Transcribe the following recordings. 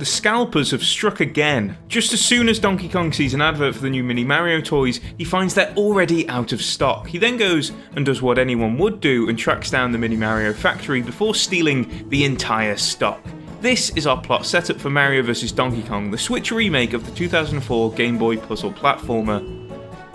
the scalpers have struck again. Just as soon as Donkey Kong sees an advert for the new Mini Mario toys, he finds they're already out of stock. He then goes and does what anyone would do and tracks down the Mini Mario factory before stealing the entire stock. This is our plot setup for Mario vs. Donkey Kong, the Switch remake of the 2004 Game Boy puzzle platformer.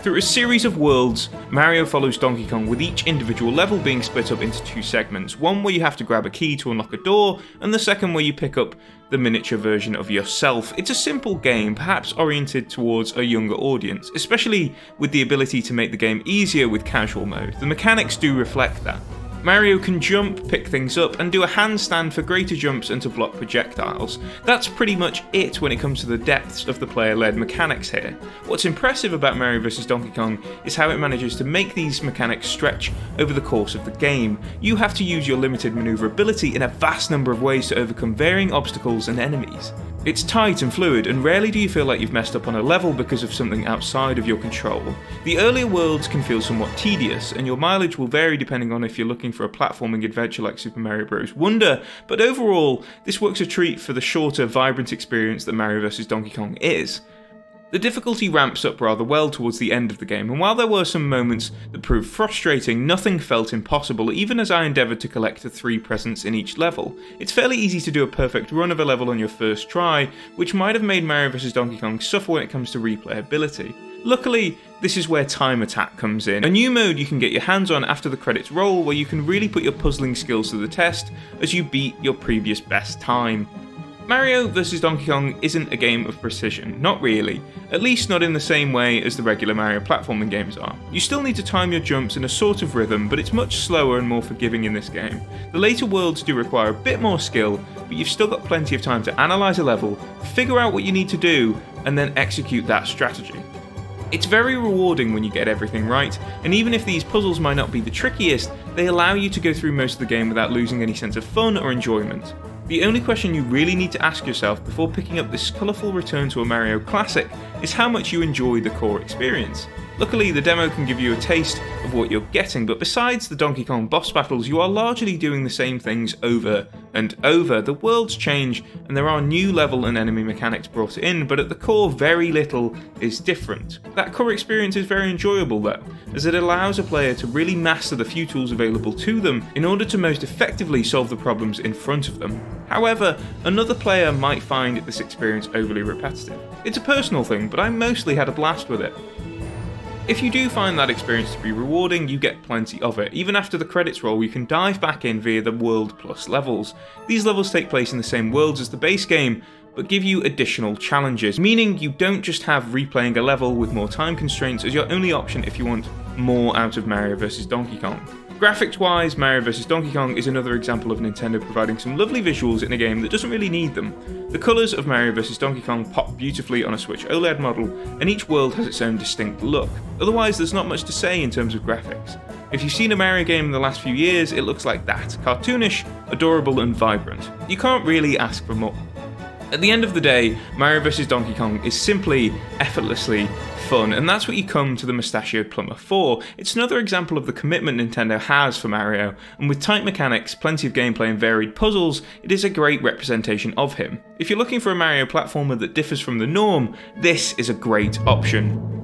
Through a series of worlds, Mario follows Donkey Kong with each individual level being split up into two segments one where you have to grab a key to unlock a door, and the second where you pick up the miniature version of yourself. It's a simple game, perhaps oriented towards a younger audience, especially with the ability to make the game easier with casual mode. The mechanics do reflect that. Mario can jump, pick things up, and do a handstand for greater jumps and to block projectiles. That's pretty much it when it comes to the depths of the player led mechanics here. What's impressive about Mario vs. Donkey Kong is how it manages to make these mechanics stretch over the course of the game. You have to use your limited maneuverability in a vast number of ways to overcome varying obstacles and enemies. It's tight and fluid, and rarely do you feel like you've messed up on a level because of something outside of your control. The earlier worlds can feel somewhat tedious, and your mileage will vary depending on if you're looking for a platforming adventure like Super Mario Bros. Wonder, but overall, this works a treat for the shorter, vibrant experience that Mario vs. Donkey Kong is. The difficulty ramps up rather well towards the end of the game, and while there were some moments that proved frustrating, nothing felt impossible, even as I endeavoured to collect the three presents in each level. It's fairly easy to do a perfect run of a level on your first try, which might have made Mario vs. Donkey Kong suffer when it comes to replayability. Luckily, this is where Time Attack comes in, a new mode you can get your hands on after the credits roll, where you can really put your puzzling skills to the test as you beat your previous best time. Mario vs. Donkey Kong isn't a game of precision, not really, at least not in the same way as the regular Mario platforming games are. You still need to time your jumps in a sort of rhythm, but it's much slower and more forgiving in this game. The later worlds do require a bit more skill, but you've still got plenty of time to analyse a level, figure out what you need to do, and then execute that strategy. It's very rewarding when you get everything right, and even if these puzzles might not be the trickiest, they allow you to go through most of the game without losing any sense of fun or enjoyment. The only question you really need to ask yourself before picking up this colourful return to a Mario classic is how much you enjoy the core experience. Luckily, the demo can give you a taste of what you're getting, but besides the Donkey Kong boss battles, you are largely doing the same things over and over. The worlds change, and there are new level and enemy mechanics brought in, but at the core, very little is different. That core experience is very enjoyable though, as it allows a player to really master the few tools available to them in order to most effectively solve the problems in front of them. However, another player might find this experience overly repetitive. It's a personal thing, but I mostly had a blast with it. If you do find that experience to be rewarding, you get plenty of it. Even after the credits roll, you can dive back in via the World Plus levels. These levels take place in the same worlds as the base game, but give you additional challenges, meaning you don't just have replaying a level with more time constraints as your only option if you want more out of Mario vs. Donkey Kong. Graphics wise, Mario vs. Donkey Kong is another example of Nintendo providing some lovely visuals in a game that doesn't really need them. The colours of Mario vs. Donkey Kong pop beautifully on a Switch OLED model, and each world has its own distinct look. Otherwise, there's not much to say in terms of graphics. If you've seen a Mario game in the last few years, it looks like that cartoonish, adorable, and vibrant. You can't really ask for more. At the end of the day, Mario vs. Donkey Kong is simply effortlessly fun, and that's what you come to the Mustachioed Plumber for. It's another example of the commitment Nintendo has for Mario, and with tight mechanics, plenty of gameplay, and varied puzzles, it is a great representation of him. If you're looking for a Mario platformer that differs from the norm, this is a great option.